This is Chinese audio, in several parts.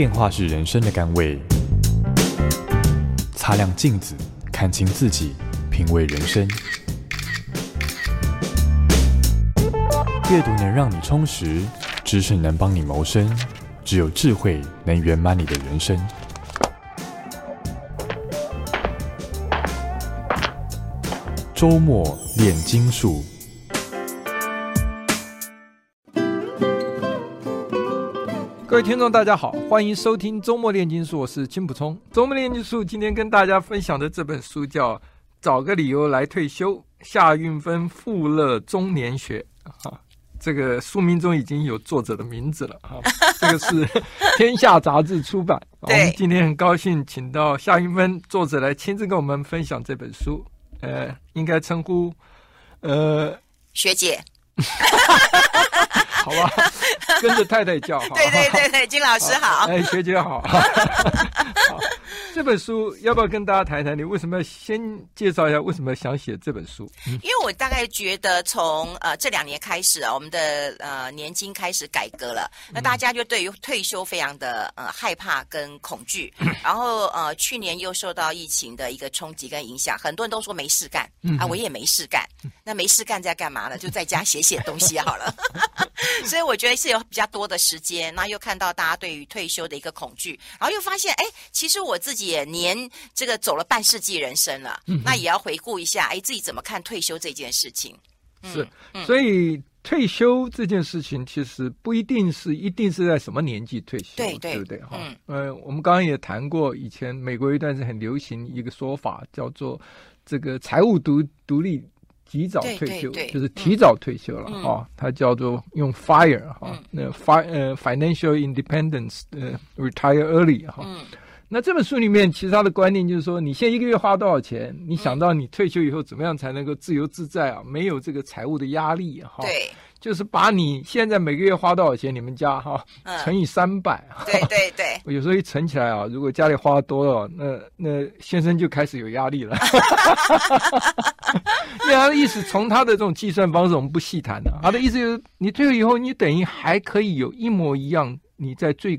变化是人生的甘味。擦亮镜子，看清自己，品味人生。阅读能让你充实，知识能帮你谋生，只有智慧能圆满你的人生。周末练金术。位听众，大家好，欢迎收听周末炼金术，我是金普聪。周末炼金术今天跟大家分享的这本书叫《找个理由来退休》，夏运芬富乐中年学。啊，这个书名中已经有作者的名字了。啊，这个是天下杂志出版。我们今天很高兴请到夏运芬作者来亲自跟我们分享这本书。呃，应该称呼呃学姐。好吧，跟着太太叫。对对对对，金老师好。哎，学姐好。好，这本书要不要跟大家谈一谈？你为什么要先介绍一下为什么想写这本书？因为我大概觉得从呃这两年开始啊，我们的呃年金开始改革了，那大家就对于退休非常的呃害怕跟恐惧，然后呃去年又受到疫情的一个冲击跟影响，很多人都说没事干啊，我也没事干，那没事干在干嘛呢？就在家写写东西好了。所以我觉得是有比较多的时间，那又看到大家对于退休的一个恐惧，然后又发现，哎，其实我自己也年这个走了半世纪人生了，嗯、那也要回顾一下，哎，自己怎么看退休这件事情？是，所以退休这件事情其实不一定是一定是在什么年纪退休，对对，对不对？哈，嗯，呃，我们刚刚也谈过，以前美国一段是很流行一个说法，叫做这个财务独独立。及早退休就是提早退休了哈！它叫做用 FIRE 哈、嗯，那 FIRE 呃 Financial Independence 呃 Retire Early 哈、嗯。那这本书里面其实他的观念就是说，你现在一个月花多少钱？你想到你退休以后怎么样才能够自由自在啊？没有这个财务的压力哈。对。就是把你现在每个月花多少钱，你们家哈、嗯、乘以三百。对对对。有时候一乘起来啊，如果家里花多了，那那先生就开始有压力了。因为他的意思，从他的这种计算方式，我们不细谈了。他的意思就是，你退休以后，你等于还可以有一模一样，你在最。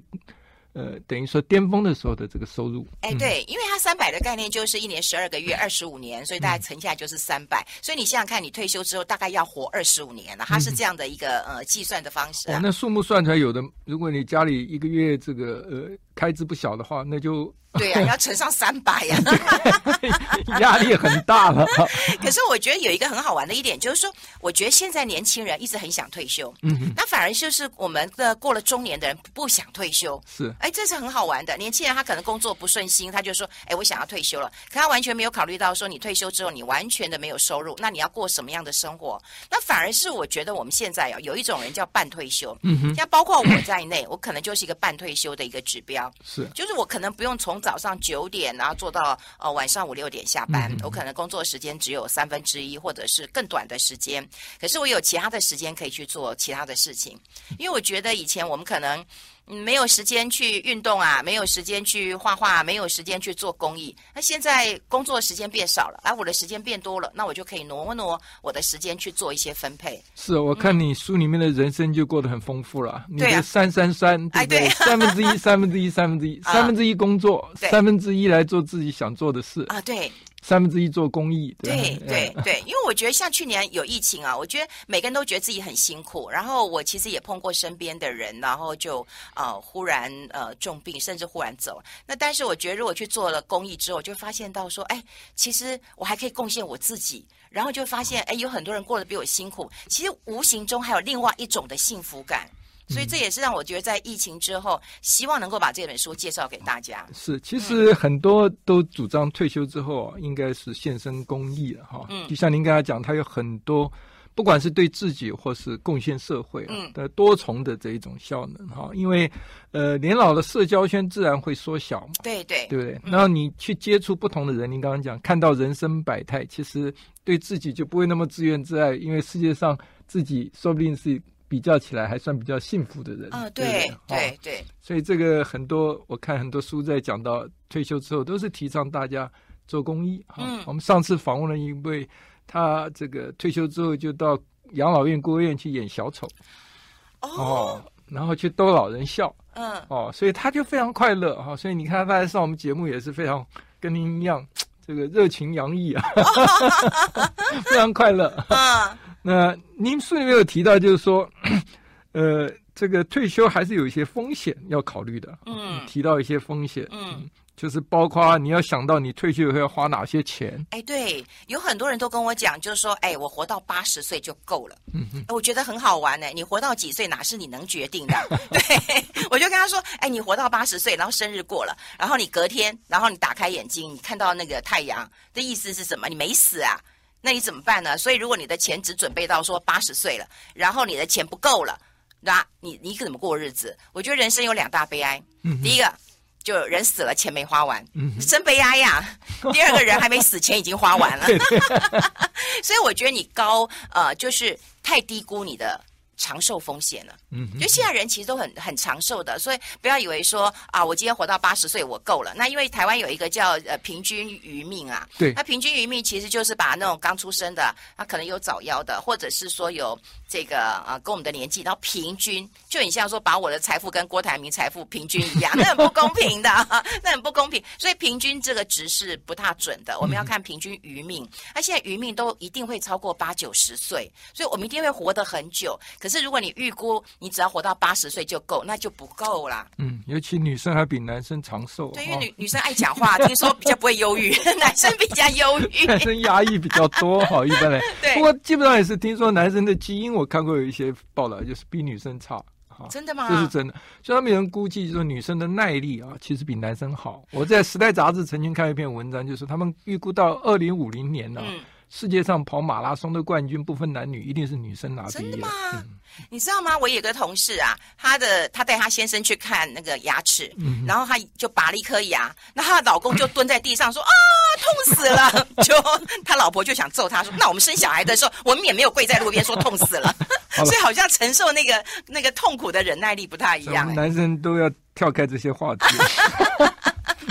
呃，等于说巅峰的时候的这个收入，哎，对，因为它三百的概念就是一年十二个月，二十五年，所以大概乘下来就是三百。所以你想想看，你退休之后大概要活二十五年了，它是这样的一个呃计算的方式、啊。哦，那数目算出来有的，如果你家里一个月这个呃开支不小的话，那就。对呀、啊，要乘上三百呀，压力很大了。可是我觉得有一个很好玩的一点，就是说，我觉得现在年轻人一直很想退休，嗯，那反而就是我们的过了中年的人不想退休，是，哎，这是很好玩的。年轻人他可能工作不顺心，他就说，哎，我想要退休了，可他完全没有考虑到说，你退休之后你完全的没有收入，那你要过什么样的生活？那反而是我觉得我们现在啊，有一种人叫半退休，嗯哼，像包括我在内，我可能就是一个半退休的一个指标，是，就是我可能不用从。早上九点，然后做到呃晚上五六点下班，我可能工作时间只有三分之一，或者是更短的时间。可是我有其他的时间可以去做其他的事情，因为我觉得以前我们可能。没有时间去运动啊，没有时间去画画，没有时间去做公益。那现在工作时间变少了，而、啊、我的时间变多了，那我就可以挪挪我的时间去做一些分配。是，我看你书里面的人生就过得很丰富了。嗯、你的三三三，对不对？三分之一，三分之一，三分之一，三分之一工作，三分之一来做自己想做的事啊，对。三分之一做公益，对对 对，对，因为我觉得像去年有疫情啊，我觉得每个人都觉得自己很辛苦。然后我其实也碰过身边的人，然后就呃忽然呃重病，甚至忽然走。那但是我觉得如果去做了公益之后，就发现到说，哎，其实我还可以贡献我自己。然后就发现，哎，有很多人过得比我辛苦，其实无形中还有另外一种的幸福感。所以这也是让我觉得，在疫情之后，希望能够把这本书介绍给大家。是，其实很多都主张退休之后应该是献身公益了哈。嗯。就像您刚才讲，他有很多，不管是对自己或是贡献社会的多重的这一种效能哈。因为呃，年老的社交圈自然会缩小嘛。对对。对不对？然后你去接触不同的人，您刚刚讲看到人生百态，其实对自己就不会那么自怨自艾，因为世界上自己说不定是。比较起来还算比较幸福的人啊，对对？对，所以这个很多我看很多书在讲到退休之后，都是提倡大家做公益哈。嗯，我们上次访问了一位，他这个退休之后就到养老院、孤儿院去演小丑。哦，然后去逗老人笑，嗯，哦，所以他就非常快乐哈、哦。所以你看他来上我们节目也是非常跟您一样，这个热情洋溢啊，非常快乐。嗯，那您书里面有提到，就是说，呃，这个退休还是有一些风险要考虑的。嗯，提到一些风险。嗯。就是包括你要想到你退休以后要花哪些钱。哎，对，有很多人都跟我讲，就是说，哎，我活到八十岁就够了。嗯哼，我觉得很好玩呢。你活到几岁哪是你能决定的？对，我就跟他说，哎，你活到八十岁，然后生日过了，然后你隔天，然后你打开眼睛，你看到那个太阳的意思是什么？你没死啊？那你怎么办呢？所以如果你的钱只准备到说八十岁了，然后你的钱不够了，那你你怎么过日子？我觉得人生有两大悲哀。嗯，第一个。就人死了，钱没花完，嗯、真悲哀呀、啊！第二个人还没死，钱已经花完了，所以我觉得你高呃，就是太低估你的。长寿风险了，嗯，就现在人其实都很很长寿的，所以不要以为说啊，我今天活到八十岁我够了。那因为台湾有一个叫呃平均余命啊，对，那平均余命其实就是把那种刚出生的，他可能有早夭的，或者是说有这个啊跟我们的年纪，然后平均就很像说把我的财富跟郭台铭财富平均一样，那很不公平的，那很不公平。所以平均这个值是不太准的，我们要看平均余命。那现在余命都一定会超过八九十岁，所以我们一定会活得很久。可是如果你预估你只要活到八十岁就够，那就不够啦。嗯，尤其女生还比男生长寿。对，因为女、哦、女生爱讲话，听说比较不会忧郁，男生比较忧郁。男生压抑比较多，哈，一般来。对。不过基本上也是听说男生的基因，我看过有一些报道，就是比女生差。真的吗？这是真的。所以他们有人估计，就是女生的耐力啊，其实比男生好。我在《时代》杂志曾经看一篇文章，就是他们预估到二零五零年呢、啊。嗯世界上跑马拉松的冠军不分男女，一定是女生拿第一。真的吗？嗯、你知道吗？我有个同事啊，他的他带他先生去看那个牙齿，嗯、然后他就拔了一颗牙，那他的老公就蹲在地上说啊，痛死了！就他老婆就想揍他说，那我们生小孩的时候，我们也没有跪在路边说痛死了，了所以好像承受那个那个痛苦的忍耐力不太一样、欸。男生都要跳开这些话题。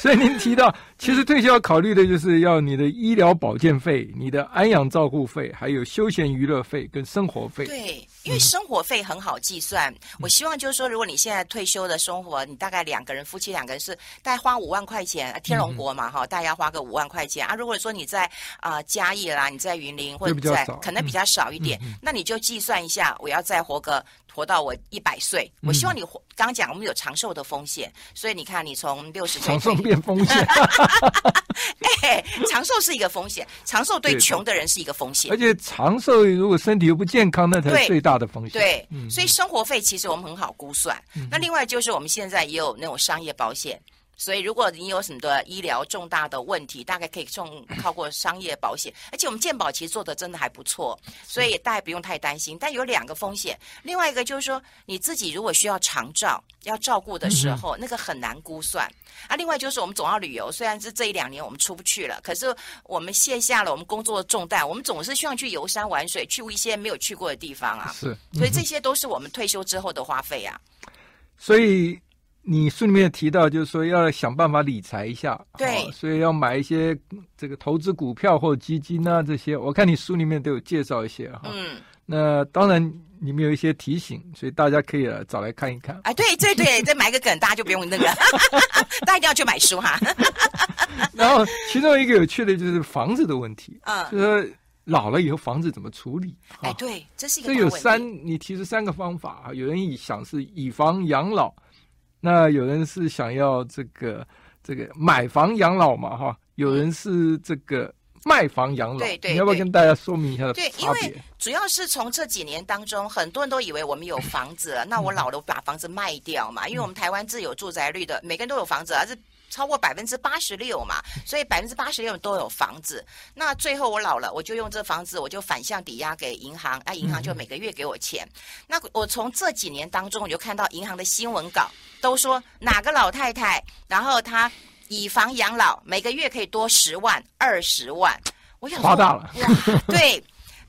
所以您提到，其实退休要考虑的就是要你的医疗保健费、你的安养照护费，还有休闲娱乐费跟生活费。对，因为生活费很好计算。嗯、我希望就是说，如果你现在退休的生活，你大概两个人，夫妻两个人是大概花五万块钱，天龙国嘛哈，嗯、大概要花个五万块钱啊。如果说你在啊、呃、嘉义啦，你在云林或者在可能比较少一点，那你就计算一下，我要再活个。活到我一百岁，我希望你活。刚刚讲我们有长寿的风险，所以你看，你从六十岁长寿变风险。哎，长寿是一个风险，长寿对穷的人是一个风险。而且长寿如果身体又不健康，那才是最大的风险。对，对嗯、所以生活费其实我们很好估算。嗯、那另外就是我们现在也有那种商业保险。所以，如果你有什么的医疗重大的问题，大概可以送靠过商业保险，而且我们健保其实做的真的还不错，所以大家不用太担心。但有两个风险，另外一个就是说，你自己如果需要长照要照顾的时候，那个很难估算。啊，另外就是我们总要旅游，虽然是这一两年我们出不去了，可是我们卸下了我们工作的重担，我们总是希望去游山玩水，去一些没有去过的地方啊。是，所以这些都是我们退休之后的花费啊。所以。你书里面提到，就是说要想办法理财一下，对、哦，所以要买一些这个投资股票或基金啊这些。我看你书里面都有介绍一些哈。嗯，那当然你们有一些提醒，所以大家可以找来看一看。哎，对对对，再买个梗，大家就不用那个，大家一定要去买书哈。然后其中一个有趣的就是房子的问题，嗯，就是说老了以后房子怎么处理？哎，对，这是一个。这有三，你提出三个方法啊。有人想是以房养老。那有人是想要这个这个买房养老嘛，哈？有人是这个卖房养老，对对，你要不要跟大家说明一下？对，因为主要是从这几年当中，很多人都以为我们有房子了，那我老了我把房子卖掉嘛，因为我们台湾自有住宅率的，每个人都有房子，而是。超过百分之八十六嘛，所以百分之八十六都有房子。那最后我老了，我就用这房子，我就反向抵押给银行，那银行就每个月给我钱。嗯、那我从这几年当中，我就看到银行的新闻稿都说哪个老太太，然后她以房养老，每个月可以多十万、二十万。我想说，夸大了。哇，对。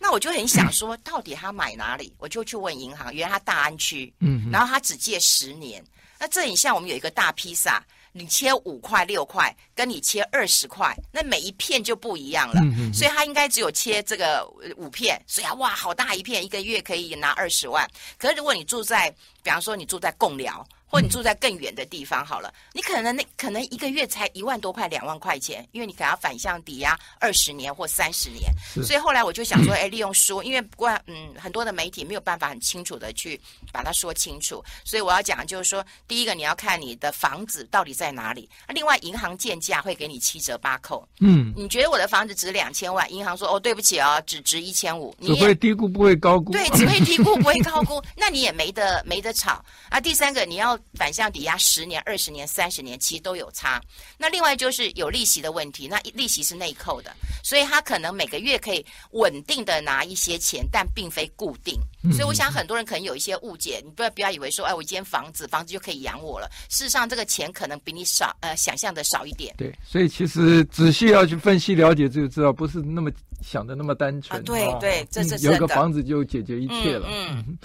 那我就很想说，到底他买哪里？我就去问银行，原来他大安区，嗯，然后他只借十年。那这很像我们有一个大披萨。你切五块六块，跟你切二十块，那每一片就不一样了。嗯嗯、所以他应该只有切这个五片，所以啊，哇，好大一片，一个月可以拿二十万。可是如果你住在，比方说你住在贡寮。或你住在更远的地方好了，你可能那可能一个月才一万多块、两万块钱，因为你可能要反向抵押二十年或三十年。所以后来我就想说，哎，利用书，因为不过嗯，很多的媒体没有办法很清楚的去把它说清楚，所以我要讲就是说，第一个你要看你的房子到底在哪里，另外银行建价会给你七折八扣。嗯，你觉得我的房子值两千万，银行说哦，对不起哦，只值一千五，只会低估不会高估。对，只会低估不会 高估，那你也没得没得吵啊。第三个你要反向抵押。十年、二十年、三十年，其实都有差。那另外就是有利息的问题，那利息是内扣的，所以他可能每个月可以稳定的拿一些钱，但并非固定。所以我想很多人可能有一些误解，你不要不要以为说，哎，我一间房子，房子就可以养我了。事实上，这个钱可能比你少，呃，想象的少一点。对，所以其实仔细要去分析了解，就知道不是那么想的那么单纯。啊、对对，这是有个房子就解决一切了。嗯，嗯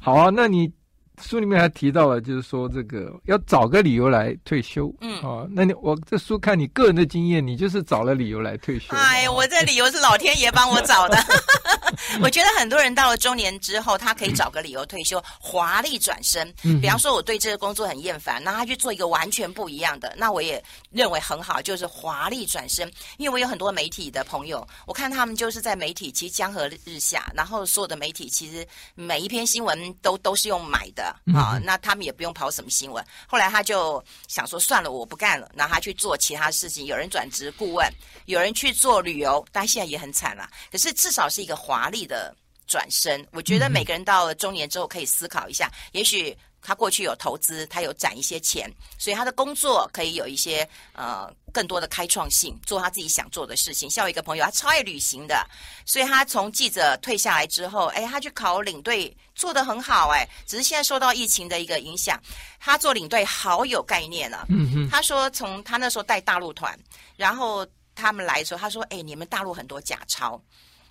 好啊，那你。书里面还提到了，就是说这个要找个理由来退休。嗯，哦，那你我这书看你个人的经验，你就是找了理由来退休。哎呀，我这理由是老天爷帮我找的。我觉得很多人到了中年之后，他可以找个理由退休，华丽转身。嗯，比方说我对这个工作很厌烦，那他去做一个完全不一样的，那我也认为很好，就是华丽转身。因为我有很多媒体的朋友，我看他们就是在媒体其实江河日下，然后所有的媒体其实每一篇新闻都都是用买的。啊、哦，那他们也不用跑什么新闻。后来他就想说，算了，我不干了。然后他去做其他事情，有人转职顾问，有人去做旅游，但现在也很惨了。可是至少是一个华丽的转身。我觉得每个人到了中年之后，可以思考一下，也许。他过去有投资，他有攒一些钱，所以他的工作可以有一些呃更多的开创性，做他自己想做的事情。像我一个朋友，他超爱旅行的，所以他从记者退下来之后，哎，他去考领队，做得很好，哎，只是现在受到疫情的一个影响，他做领队好有概念啊。嗯哼，他说从他那时候带大陆团，然后他们来的时候，他说，哎，你们大陆很多假钞，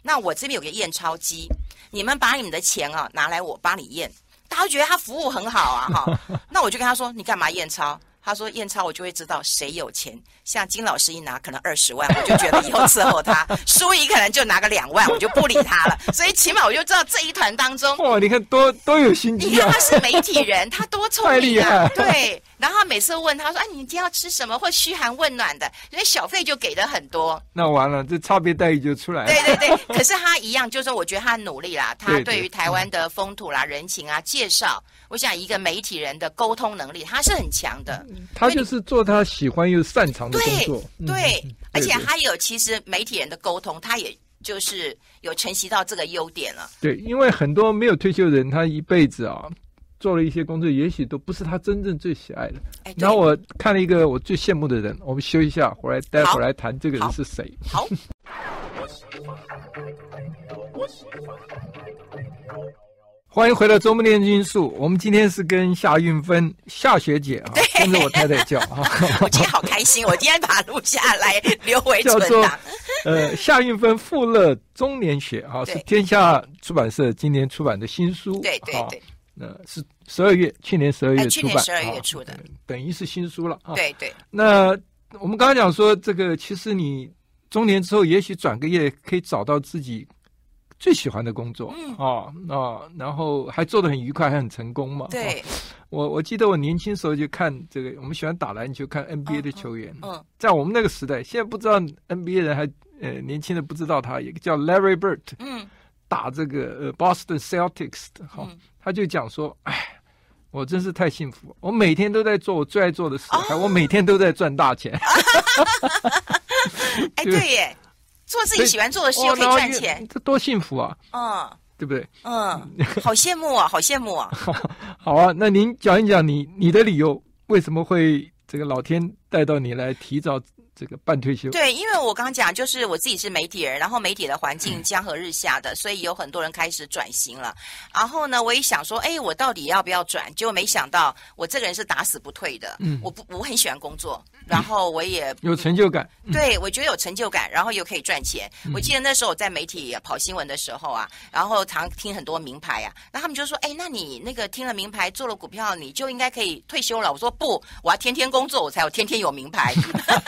那我这边有个验钞机，你们把你们的钱啊拿来，我帮你验。他觉得他服务很好啊，哈，那我就跟他说：“你干嘛验钞？”他说：“验钞我就会知道谁有钱。像金老师一拿可能二十万，我就觉得以后伺候他；舒仪可能就拿个两万，我就不理他了。所以起码我就知道这一团当中，哇，你看多多有心机啊！你看他是媒体人，他多聪明啊！对。”然后每次问他说：“哎，你今天要吃什么？或嘘寒问暖的，所以小费就给的很多。”那完了，这差别待遇就出来了。对对对，可是他一样，就是说，我觉得他努力啦。他对于台湾的风土啦、人情啊介绍，我想一个媒体人的沟通能力，他是很强的。他就是做他喜欢又擅长的工作。对，对，而且还有，其实媒体人的沟通，他也就是有承袭到这个优点了。对，因为很多没有退休的人，他一辈子啊。做了一些工作，也许都不是他真正最喜爱的。哎、然后我看了一个我最羡慕的人，我们休一下，回来待会儿来谈这个人是谁。好。欢迎回到周末炼金术。我们今天是跟夏运芬夏学姐啊，跟着我太太叫啊。我今天好开心，我今天把它录下来留回存档。叫做呃夏运芬富乐中年学啊，是天下出版社今年出版的新书。对对对。呃，是十二月，去年十二月出版，去年十二月出的，等于是新书了啊。对对。那我们刚刚讲说，这个其实你中年之后，也许转个业可以找到自己最喜欢的工作，嗯啊啊，然后还做得很愉快，还很成功嘛。对。我我记得我年轻时候就看这个，我们喜欢打篮球，看 NBA 的球员。嗯。在我们那个时代，现在不知道 NBA 人还呃年轻的不知道他，一个叫 Larry Bird。嗯。打这个呃 Boston Celtics 的哈。他就讲说：“哎，我真是太幸福，我每天都在做我最爱做的事，还、oh. 我每天都在赚大钱。哎，对耶，做自己喜欢做的事又可以赚钱，这多幸福啊！嗯，uh, 对不对？嗯，好羡慕啊，好羡慕啊！好啊，那您讲一讲你你的理由，为什么会这个老天带到你来提早这个半退休。对，因为我刚刚讲，就是我自己是媒体人，然后媒体的环境江河日下的，嗯、所以有很多人开始转型了。然后呢，我也想说，哎，我到底要不要转？结果没想到，我这个人是打死不退的。嗯，我不，我很喜欢工作，然后我也有成就感。对，我觉得有成就感，然后又可以赚钱。嗯、我记得那时候我在媒体跑新闻的时候啊，然后常听很多名牌啊，那他们就说，哎，那你那个听了名牌做了股票，你就应该可以退休了。我说不，我要天天工作，我才有天天有名牌。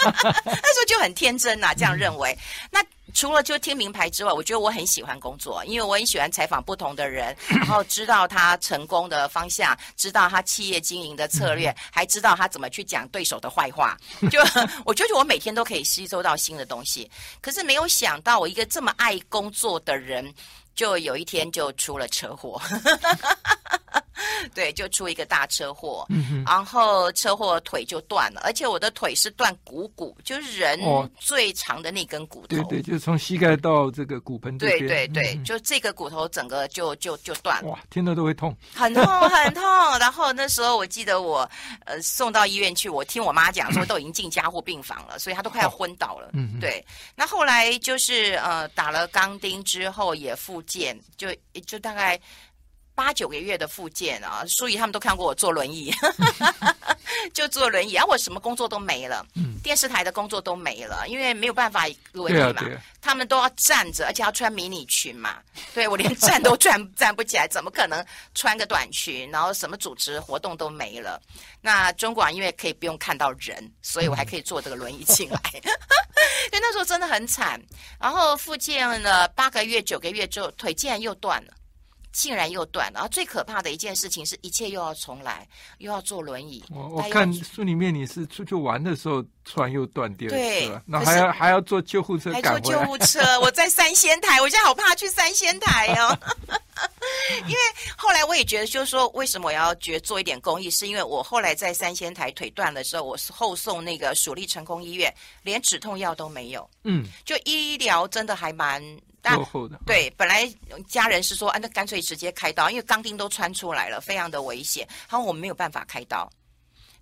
那时候就很天真呐、啊，这样认为。那除了就听名牌之外，我觉得我很喜欢工作，因为我很喜欢采访不同的人，然后知道他成功的方向，知道他企业经营的策略，还知道他怎么去讲对手的坏话。就我觉得我每天都可以吸收到新的东西。可是没有想到，我一个这么爱工作的人，就有一天就出了车祸。对，就出一个大车祸，嗯、哼然后车祸腿就断了，而且我的腿是断股骨，就是人最长的那根骨头。对对，就是从膝盖到这个骨盆这边。对对对，嗯、就这个骨头整个就就就断了。哇，听到都会痛，很痛很痛。然后那时候我记得我呃送到医院去，我听我妈讲说都已经进加护病房了，所以她都快要昏倒了。嗯哼，对。那后来就是呃打了钢钉之后也复减，就就大概。八九个月的复健啊，所以他们都看过我坐轮椅，就坐轮椅，然后我什么工作都没了，嗯、电视台的工作都没了，因为没有办法轮椅嘛，啊啊、他们都要站着，而且要穿迷你裙嘛，对，我连站都站 站不起来，怎么可能穿个短裙？然后什么组织活动都没了。那中广因为可以不用看到人，所以我还可以坐这个轮椅进来，因为那时候真的很惨。然后复健了八个月、九个月之后，腿竟然又断了。竟然又断了，然后最可怕的一件事情是一切又要重来，又要坐轮椅。我我看书里面你是出去玩的时候突然又断掉，对，那还要是还要坐救护车，还坐救护车。我在三仙台，我现在好怕去三仙台哦，因为后来我也觉得，就是说为什么我要觉得做一点公益，是因为我后来在三仙台腿断的时候，我是后送那个蜀立成功医院，连止痛药都没有，嗯，就医疗真的还蛮。落后的对，本来家人是说，啊，那干脆直接开刀，因为钢钉都穿出来了，非常的危险。然后我们没有办法开刀，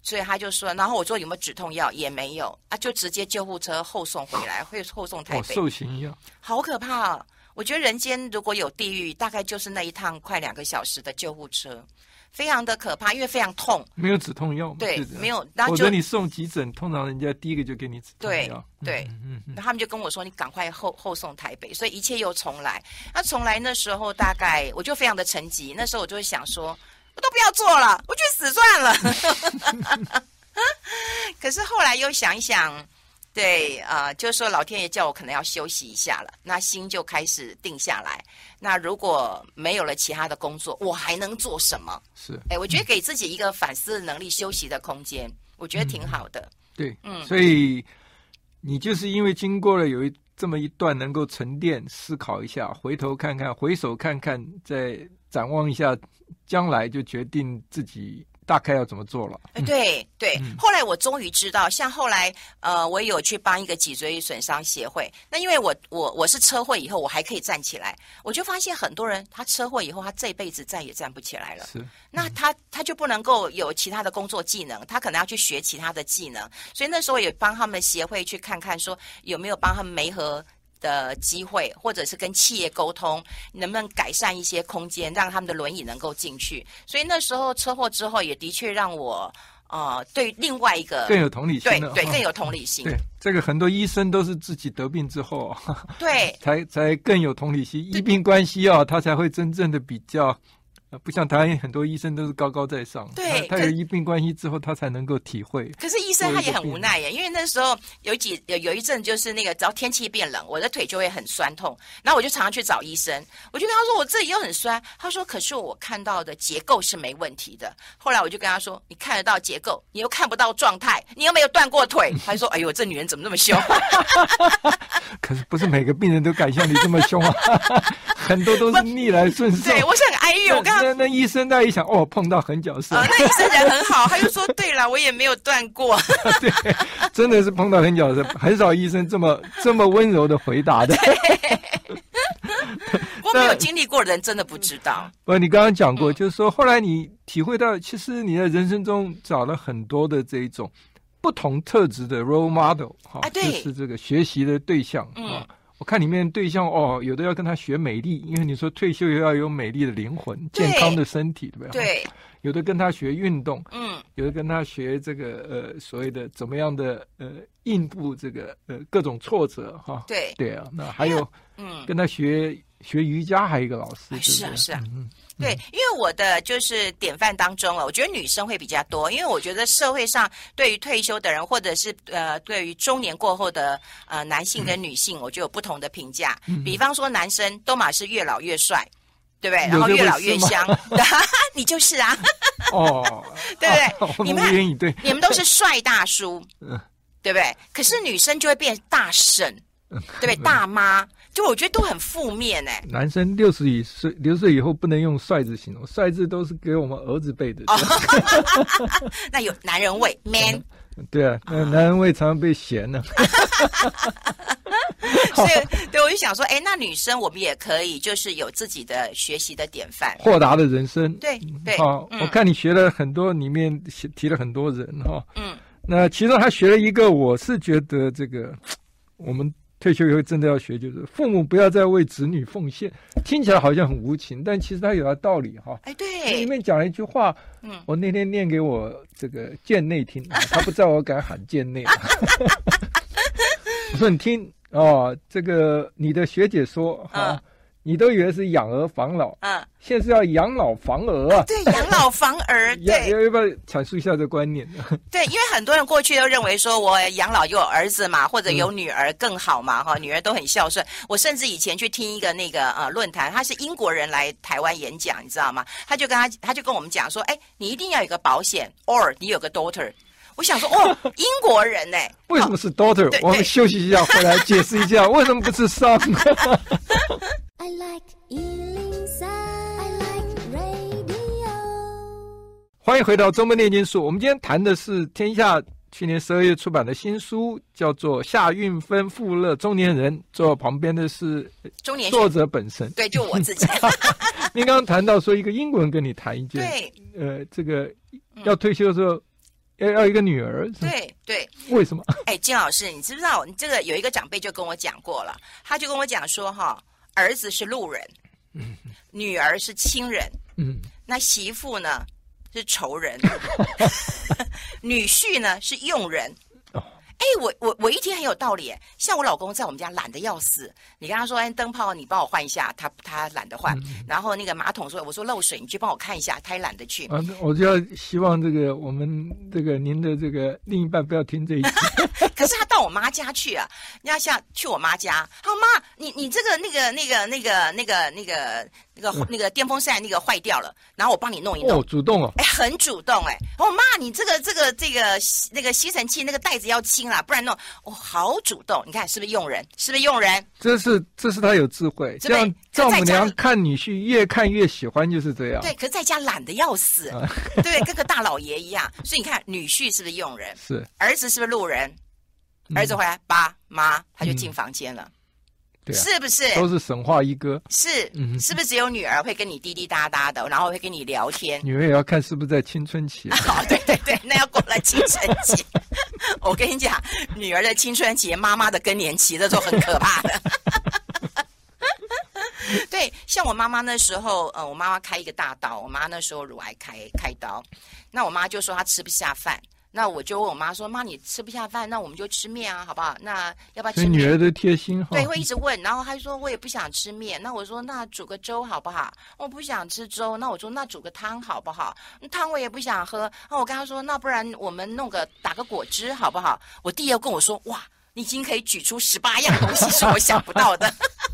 所以他就说，然后我说有没有止痛药，也没有，啊，就直接救护车后送回来，会后送台北。哦，受刑一样，好可怕啊！我觉得人间如果有地狱，大概就是那一趟快两个小时的救护车。非常的可怕，因为非常痛。没有止痛药，对，没有。然后就你送急诊，通常人家第一个就给你止痛药。对，对。然后他们就跟我说：“你赶快后后送台北。”所以一切又重来。那重来那时候，大概我就非常的沉寂。那时候我就会想说：“我都不要做了，我去死算了。” 可是后来又想一想。对，呃，就是说老天爷叫我可能要休息一下了，那心就开始定下来。那如果没有了其他的工作，我还能做什么？是，哎，我觉得给自己一个反思的能力、休息的空间，我觉得挺好的。嗯、对，嗯，所以你就是因为经过了有一这么一段能够沉淀、思考一下，回头看看，回首看看，再展望一下将来，就决定自己。大概要怎么做了？对对，后来我终于知道，像后来呃，我有去帮一个脊椎损伤协会。那因为我我我是车祸以后，我还可以站起来，我就发现很多人他车祸以后，他这辈子再也站不起来了。是，嗯、那他他就不能够有其他的工作技能，他可能要去学其他的技能。所以那时候也帮他们协会去看看，说有没有帮他们媒合的机会，或者是跟企业沟通，能不能改善一些空间，让他们的轮椅能够进去。所以那时候车祸之后，也的确让我呃对另外一个更有同理心，对对更有同理心。对，这个很多医生都是自己得病之后，对，才才更有同理心，医病关系啊，他才会真正的比较。不像台湾很多医生都是高高在上，对，他有医病关系之后，他才能够体会。可是医生他也很无奈耶，因为那时候有几有有一阵就是那个，只要天气变冷，我的腿就会很酸痛，然后我就常常去找医生，我就跟他说我这里又很酸，他说可是我看到的结构是没问题的。后来我就跟他说，你看得到结构，你又看不到状态，你又没有断过腿，他就说，哎呦，这女人怎么那么凶？可是不是每个病人都敢像你这么凶啊，很多都是逆来顺受。对，我是很哀怨，我刚。那那医生那一想哦，碰到狠角色。啊、哦，那医生人很好，他就说对了，我也没有断过。对，真的是碰到狠角色，很少医生这么这么温柔的回答的。我 没有经历过人真的不知道。不，你刚刚讲过，嗯、就是说后来你体会到，其实你在人生中找了很多的这一种不同特质的 role model 哈、就是这个学习的对象啊。嗯我看里面对象哦，有的要跟他学美丽，因为你说退休也要有美丽的灵魂、健康的身体，对不对？对。有的跟他学运动，嗯，有的跟他学这个呃所谓的怎么样的呃应付这个呃各种挫折哈。对。对啊，那还有嗯，跟他学。学瑜伽还有一个老师，哎、是啊是啊，嗯、对，因为我的就是典范当中啊，我觉得女生会比较多，因为我觉得社会上对于退休的人，或者是呃对于中年过后的呃男性跟女性，我就有不同的评价。嗯、比方说男生都嘛是越老越帅，对不对？然后越老越香，你就是啊，哦，对不对？哦、你们你们你们都是帅大叔，对不对？可是女生就会变大婶，对不对？大妈。就我觉得都很负面哎、欸。男生六十以岁六十岁以后不能用帅字形容，帅字都是给我们儿子辈的。哦、那有男人味，man。对啊，那男人味常常被嫌呢。所以，对，我就想说，哎，那女生我们也可以，就是有自己的学习的典范，豁达的人生。对对。好，嗯、我看你学了很多，里面提了很多人哈。嗯。那其中还学了一个，我是觉得这个我们。退休以后真的要学，就是父母不要再为子女奉献。听起来好像很无情，但其实它有它道理哈。哎，对，里面讲了一句话，嗯，我那天念给我这个贱内听，他不知道我敢喊贱内。我说你听哦，这个你的学姐说哈。你都以为是养儿防老，嗯，现在是要养老防儿啊？对，养老防儿，对，要要不要阐述一下这个观念？对，因为很多人过去都认为说，我养老有儿子嘛，或者有女儿更好嘛，哈、嗯，女儿都很孝顺。我甚至以前去听一个那个呃论坛，他是英国人来台湾演讲，你知道吗？他就跟他他就跟我们讲说，哎，你一定要有个保险，or 你有个 daughter。我想说，哦，英国人呢？为什么是 daughter？我们休息一下，回来解释一下为什么不是 son。I like 103, I like radio。欢迎回到周末炼金术。我们今天谈的是天下去年十二月出版的新书，叫做《夏运芬富乐中年人》。坐我旁边的是中年作者本身，对，就我自己。您刚刚谈到说，一个英国人跟你谈一件，对，呃，这个要退休的时候要要一个女儿，对对，为什么？哎，金老师，你知不知道？你这个有一个长辈就跟我讲过了，他就跟我讲说，哈。儿子是路人，嗯，女儿是亲人，嗯，那媳妇呢是仇人，女婿呢是佣人。哎，我我我一听很有道理。像我老公在我们家懒得要死，你跟他说，哎，灯泡你帮我换一下，他他懒得换。嗯、然后那个马桶说，我说漏水，你去帮我看一下，他也懒得去。啊，我就要希望这个我们这个您的这个另一半不要听这一集。可是他到我妈家去啊，你要下去我妈家，好妈，你你这个那个那个那个那个那个。那个那个电风扇那个坏掉了，然后我帮你弄一弄。哦，主动哦。哎，很主动哎。哦妈，你这个这个这个那个吸尘器那个袋子要清啦，不然弄。哦，好主动，你看是不是佣人？是不是佣人？这是这是他有智慧。这样丈母娘看女婿越看越喜欢，就是这样。对，可是在家懒得要死，啊、对，跟个大老爷一样。所以你看，女婿是不是佣人？是。儿子是不是路人？儿子回来，爸妈他就进房间了。嗯对啊、是不是都是神话一哥？是，是不是只有女儿会跟你滴滴答答的，然后会跟你聊天？女儿也要看是不是在青春期。好、哦，对对对，那要过了青春期。我跟你讲，女儿的青春期，妈妈的更年期，这都很可怕的。对，像我妈妈那时候，呃，我妈妈开一个大刀，我妈那时候乳癌开开刀，那我妈就说她吃不下饭。那我就问我妈说：“妈，你吃不下饭，那我们就吃面啊，好不好？那要不要吃面？”女儿的贴心哈。对，会一直问，然后她就说：“我也不想吃面。”那我说：“那煮个粥好不好？”我不想吃粥，那我说：“那煮个汤好不好？”汤我也不想喝。那我跟她说：“那不然我们弄个打个果汁好不好？”我弟又跟我说：“哇，你已经可以举出十八样东西是我想不到的。”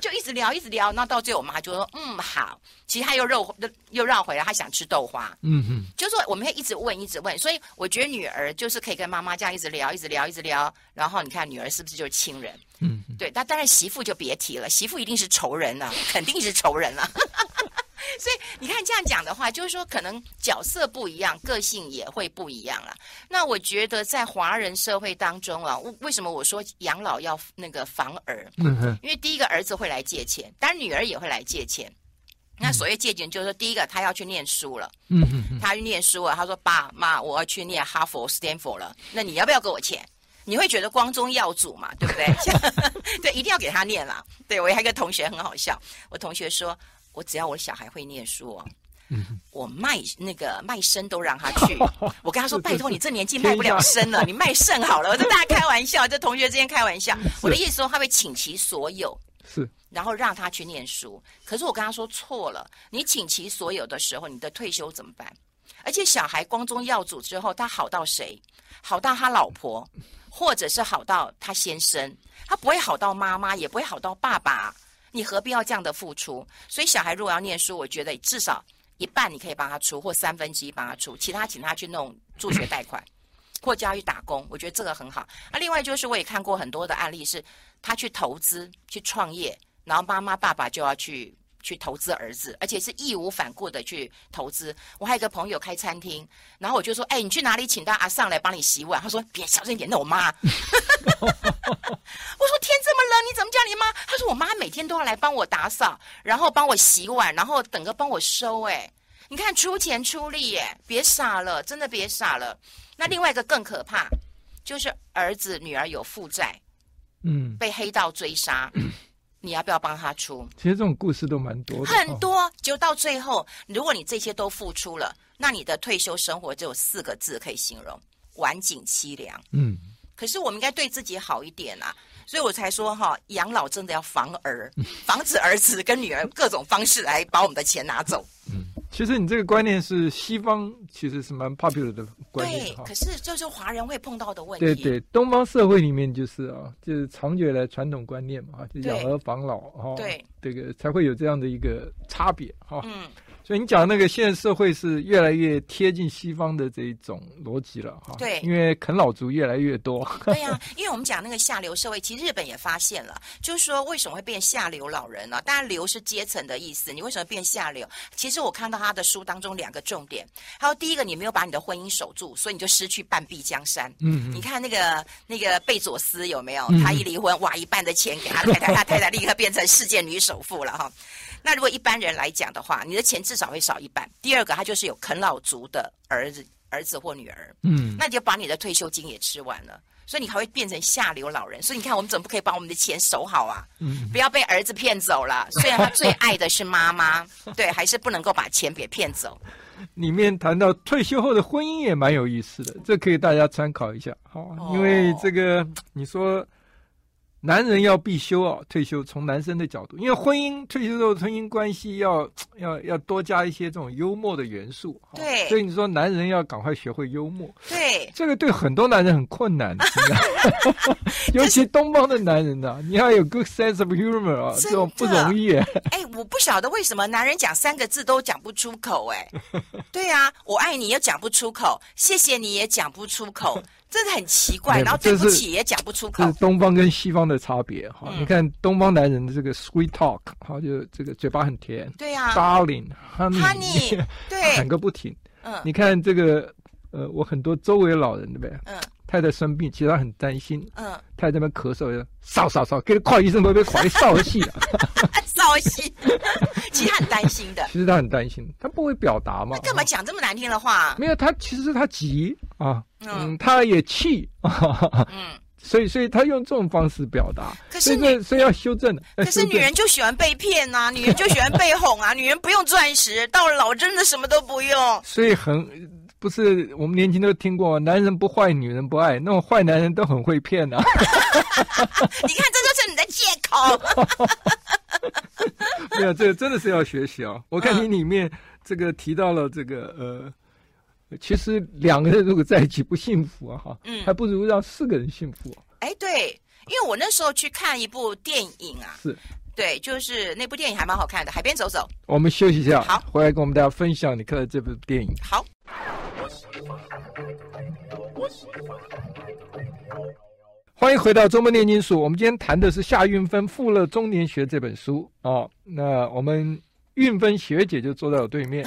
就一直聊，一直聊，那到最后我妈就说：“嗯，好。”其实她又绕又绕回来，她想吃豆花。嗯哼，就说我们会一直问，一直问。所以我觉得女儿就是可以跟妈妈这样一直聊，一直聊，一直聊。然后你看女儿是不是就是亲人？嗯哼，对。但当然媳妇就别提了，媳妇一定是仇人了，肯定是仇人了。所以你看这样讲的话，就是说可能角色不一样，个性也会不一样了。那我觉得在华人社会当中啊，为什么我说养老要那个防儿？因为第一个儿子会来借钱，当然女儿也会来借钱。那所谓借钱，就是说第一个他要去念书了，嗯嗯嗯，他去念书了。他说：“爸妈，我要去念哈佛、斯坦福了。那你要不要给我钱？你会觉得光宗耀祖嘛，对不对？对，一定要给他念啦。对，我还有一个同学很好笑，我同学说，我只要我小孩会念书哦。”嗯，我卖那个卖身都让他去。我跟他说：“拜托你这年纪卖不了身了，你卖肾好了。”我跟大家 开玩笑，这同学之间开玩笑。我的意思说，他会倾其所有，是，然后让他去念书。可是我跟他说错了，你倾其所有的时候，你的退休怎么办？而且小孩光宗耀祖之后，他好到谁？好到他老婆，或者是好到他先生，他不会好到妈妈，也不会好到爸爸。你何必要这样的付出？所以小孩如果要念书，我觉得至少。一半你可以帮他出，或三分之一帮他出，其他请他去弄助学贷款，或叫他去打工。我觉得这个很好。那另外就是我也看过很多的案例，是他去投资、去创业，然后妈妈爸爸就要去去投资儿子，而且是义无反顾的去投资。我还有一个朋友开餐厅，然后我就说：“哎，你去哪里请到阿上来帮你洗碗？”他说：“别小声一点，那我妈。”我说：“天这么冷，你怎么叫你妈？”他说：“我妈每天都要来帮我打扫，然后帮我洗碗，然后等着帮我收。”哎。你看，出钱出力耶，别傻了，真的别傻了。那另外一个更可怕，就是儿子女儿有负债，嗯，被黑道追杀，嗯、你要不要帮他出？其实这种故事都蛮多的，很多。就到最后，如果你这些都付出了，那你的退休生活只有四个字可以形容：晚景凄凉。嗯，可是我们应该对自己好一点啊，所以我才说哈，养老真的要防儿，防止儿子跟女儿各种方式来把我们的钱拿走。嗯。其实你这个观念是西方，其实是蛮 popular 的观念。对，可是就是华人会碰到的问题。对对，东方社会里面就是啊，就是长久以来传统观念嘛，就养儿防老哈。对，这个才会有这样的一个差别哈。嗯。所以你讲那个现在社会是越来越贴近西方的这一种逻辑了哈，对，因为啃老族越来越多。对呀、啊，因为我们讲那个下流社会，其实日本也发现了，就是说为什么会变下流老人呢？当然流是阶层的意思，你为什么变下流？其实我看到他的书当中两个重点，还有第一个，你没有把你的婚姻守住，所以你就失去半壁江山。嗯，嗯，你看那个那个贝佐斯有没有？他一离婚，哇，一半的钱给他太太，他太太立刻变成世界女首富了哈。那如果一般人来讲的话，你的钱至少会少一半。第二个，他就是有啃老族的儿子、儿子或女儿，嗯，那你就把你的退休金也吃完了，所以你还会变成下流老人。所以你看，我们怎么不可以把我们的钱守好啊？嗯，不要被儿子骗走了。虽然他最爱的是妈妈，对，还是不能够把钱给骗走。里面谈到退休后的婚姻也蛮有意思的，这可以大家参考一下，好，因为这个你说。男人要必修哦，退休从男生的角度，因为婚姻退休之后婚姻关系要 要要多加一些这种幽默的元素，对，所以你说男人要赶快学会幽默，对，这个对很多男人很困难，尤其东方的男人呐、啊，你要有 good sense of humor 啊，这种不容易。哎，我不晓得为什么男人讲三个字都讲不出口，哎，对啊，我爱你又讲不出口，谢谢你也讲不出口。真的很奇怪，然后对不起也讲不出口。这是东方跟西方的差别哈。你看东方男人的这个 sweet talk，哈，就这个嘴巴很甜。对呀，darling，honey，对，喊个不停。嗯，你看这个，呃，我很多周围老人对不对？嗯，太太生病，其实他很担心。嗯，太太在那边咳嗽，扫扫扫，给他夸医生，都被夸的扫气了。扫气，其实他很担心的。其实他很担心，他不会表达嘛。他干嘛讲这么难听的话？没有，他其实他急啊。嗯，他也气，嗯，所以所以他用这种方式表达，可是所以所以要修正。可是女人就喜欢被骗呐，女人就喜欢被哄啊，女人不用钻石，到了老真的什么都不用。所以很不是我们年轻都听过，男人不坏，女人不爱，那种坏男人都很会骗呐。你看，这就是你的借口。没有，这个真的是要学习啊！我看你里面这个提到了这个呃。其实两个人如果在一起不幸福啊，哈，嗯，还不如让四个人幸福啊。哎，对，因为我那时候去看一部电影啊，是，对，就是那部电影还蛮好看的，《海边走走》。我们休息一下，好，回来跟我们大家分享你看的这部电影。好。欢迎回到周末炼金术。我们今天谈的是夏运芬《富乐中年学》这本书啊。那我们运芬学姐就坐在我对面。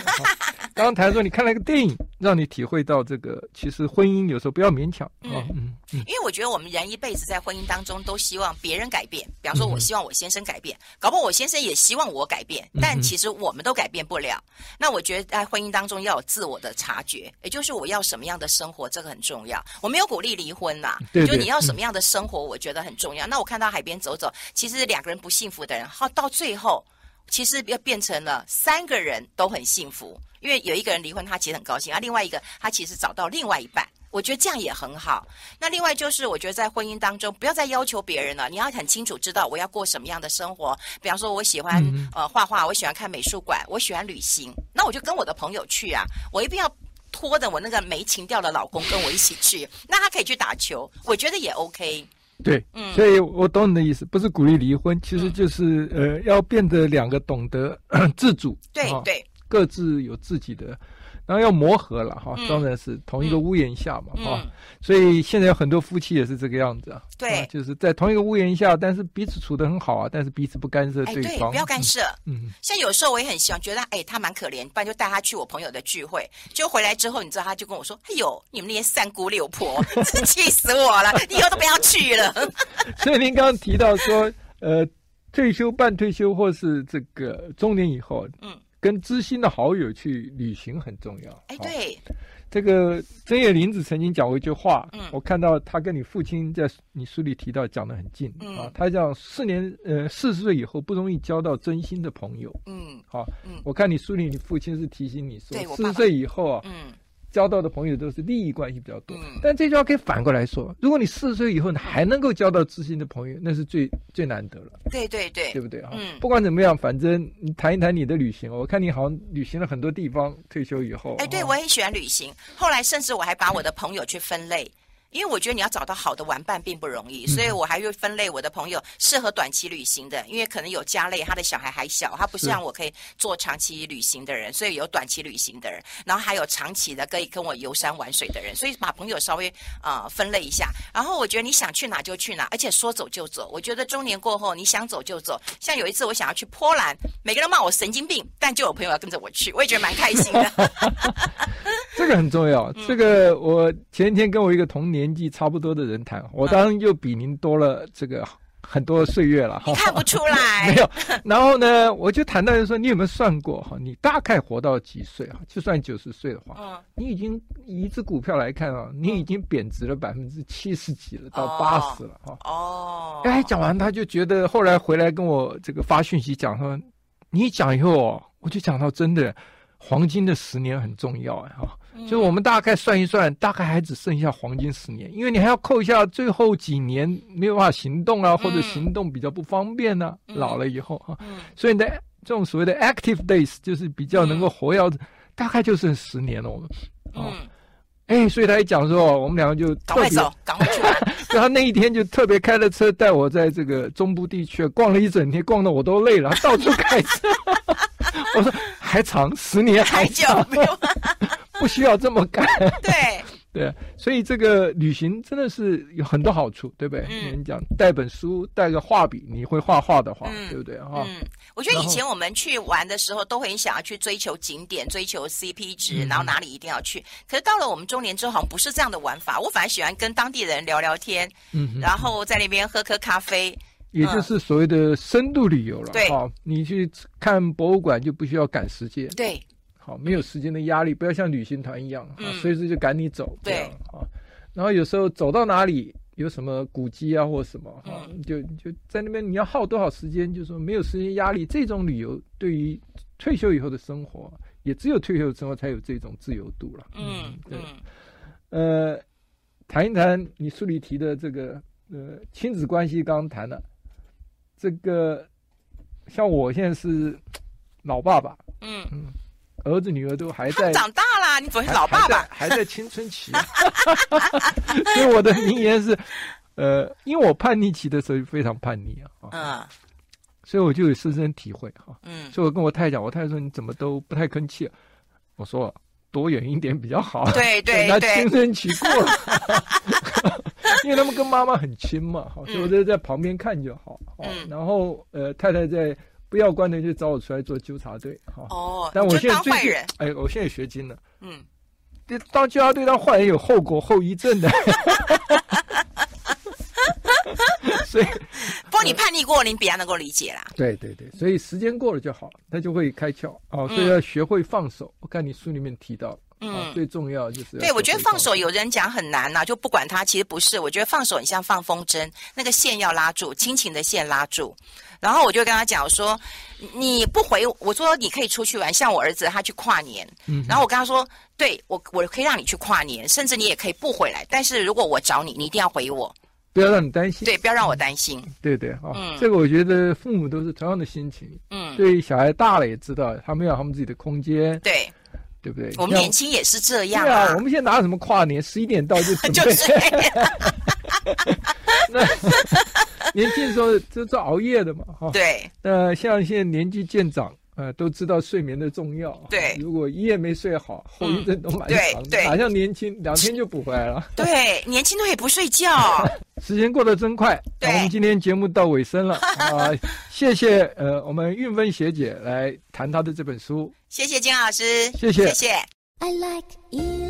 刚刚谈说你看了一个电影让你体会到这个，其实婚姻有时候不要勉强啊。嗯嗯，因为我觉得我们人一辈子在婚姻当中都希望别人改变，比方说我希望我先生改变，嗯、搞不好我先生也希望我改变，但其实我们都改变不了。嗯、那我觉得在婚姻当中要有自我的察觉，也就是我要什么样的生活，这个很重要。我没有鼓励离婚呐，对对，就你要什么样的生活，我觉得很重要。嗯、那我看到海边走走，其实两个人不幸福的人，好到最后。其实要变成了三个人都很幸福，因为有一个人离婚，他其实很高兴；啊另外一个，他其实找到另外一半，我觉得这样也很好。那另外就是，我觉得在婚姻当中，不要再要求别人了，你要很清楚知道我要过什么样的生活。比方说，我喜欢、嗯、呃画画，我喜欢看美术馆，我喜欢旅行，那我就跟我的朋友去啊，我一定要拖着我那个没情调的老公跟我一起去，那他可以去打球，我觉得也 OK。对，嗯，所以我懂你的意思，不是鼓励离婚，其实就是、嗯、呃，要变得两个懂得 自主，对对，对各自有自己的。然后要磨合了哈，当然是同一个屋檐下嘛哈，所以现在有很多夫妻也是这个样子啊，对，就是在同一个屋檐下，但是彼此处得很好啊，但是彼此不干涉对方，不要干涉。嗯，像有时候我也很希望觉得，哎，他蛮可怜，不然就带他去我朋友的聚会，就回来之后，你知道他就跟我说，哎呦，你们那些三姑六婆，真气死我了，以后都不要去了。所以您刚刚提到说，呃，退休、半退休或是这个中年以后，嗯。跟知心的好友去旅行很重要。哎，对，这个曾野林子曾经讲过一句话，嗯，我看到他跟你父亲在你书里提到讲的很近，嗯，啊，他讲四年，呃，四十岁以后不容易交到真心的朋友，嗯，好，嗯，我看你书里你父亲是提醒你说，四十岁以后啊，嗯。交到的朋友都是利益关系比较多，嗯、但这句话可以反过来说：如果你四十岁以后你还能够交到知心的朋友，那是最最难得了。对对对，对不对啊？嗯，不管怎么样，反正你谈一谈你的旅行。我看你好像旅行了很多地方，退休以后。哎，对，我也喜欢旅行。后来甚至我还把我的朋友去分类。因为我觉得你要找到好的玩伴并不容易，所以我还会分类我的朋友适合短期旅行的，因为可能有家累，他的小孩还小，他不像我可以做长期旅行的人，所以有短期旅行的人，然后还有长期的可以跟我游山玩水的人，所以把朋友稍微啊、呃、分类一下。然后我觉得你想去哪就去哪，而且说走就走。我觉得中年过后你想走就走，像有一次我想要去波兰，每个人骂我神经病，但就有朋友要跟着我去，我也觉得蛮开心的。这个很重要，这个我前一天跟我一个同年纪差不多的人谈，我当然又比您多了这个很多岁月了。哈看不出来。没有。然后呢，我就谈到就说，你有没有算过哈？你大概活到几岁啊？就算九十岁的话，嗯，你已经以一只股票来看啊，你已经贬值了百分之七十几了，到八十了哈。哦。哎，讲完他就觉得，后来回来跟我这个发讯息讲说，你一讲以后，我就讲到真的，黄金的十年很重要哎哈。就我们大概算一算，大概还只剩下黄金十年，因为你还要扣下最后几年没有办法行动啊，或者行动比较不方便呢、啊，老了以后哈，所以呢，这种所谓的 active days 就是比较能够活跃，大概就剩十年了。我们哦，哎，所以他一讲说，我们两个就赶快走，赶快去。所以他那一天就特别开着车带我在这个中部地区逛了一整天，逛的我都累了，到处开车。我说还长十年还久没有。不需要这么赶，对 对，所以这个旅行真的是有很多好处，对不对？嗯，你讲带本书，带个画笔，你会画画的话，嗯、对不对？哈，嗯，我觉得以前我们去玩的时候，都很想要去追求景点，追求 CP 值，然后哪里一定要去。嗯、可是到了我们中年之后，好像不是这样的玩法。我反而喜欢跟当地人聊聊天，嗯，然后在那边喝喝咖啡，也就是所谓的深度旅游了。对，好，你去看博物馆就不需要赶时间。对。好，没有时间的压力，不要像旅行团一样，嗯、啊，随时就赶你走，对，啊，然后有时候走到哪里有什么古迹啊或什么，哈、嗯，就就在那边你要耗多少时间，就是说没有时间压力，这种旅游对于退休以后的生活，也只有退休的生活才有这种自由度了，嗯，对，嗯、呃，谈一谈你书里提的这个呃亲子关系，刚刚谈了，这个像我现在是老爸爸，嗯。嗯。儿子女儿都还在长大啦，你总是老爸爸，还在，青春期，所以我的名言是，呃，因为我叛逆期的时候就非常叛逆啊，嗯，所以我就有深深体会哈，嗯，所以我跟我太太讲，我太太说你怎么都不太吭气，我说躲远一点比较好，对 对对，青春期过了，因为他们跟妈妈很亲嘛，所以我就在旁边看就好，嗯，然后呃，太太在。不要关的就找我出来做纠察队哈。哦，但我现在最近，哎，我现在学精了。嗯，当纠察队当坏人有后果后遗症的。所以，不过你叛逆过，你比较能够理解啦。对对对，所以时间过了就好，他就会开窍哦。所以要学会放手。嗯、我看你书里面提到，嗯、哦，最重要就是。对，我觉得放手，有人讲很难呐、啊，就不管他，其实不是。我觉得放手，你像放风筝，那个线要拉住，亲情的线拉住。然后我就跟他讲说，你不回，我说你可以出去玩，像我儿子他去跨年，嗯，然后我跟他说，对我我可以让你去跨年，甚至你也可以不回来，但是如果我找你，你一定要回我。不要让你担心，对，不要让我担心，嗯、对对啊，嗯、这个我觉得父母都是同样的心情，嗯，对小孩大了也知道，他们要他们自己的空间，对，对不对？我们年轻也是这样啊，对啊，我们现在哪有什么跨年，十一点到就 就是 那年轻的时候就是熬夜的嘛，哈，对，那像现在年纪渐长。呃，都知道睡眠的重要。对，如果一夜没睡好，后遗症都蛮长的。对，哪像年轻，两天就补回来了。对，年轻都也不睡觉。时间过得真快。对，我们今天节目到尾声了啊！谢谢呃，我们运芬学姐来谈她的这本书。谢谢金老师，谢谢，谢谢。I like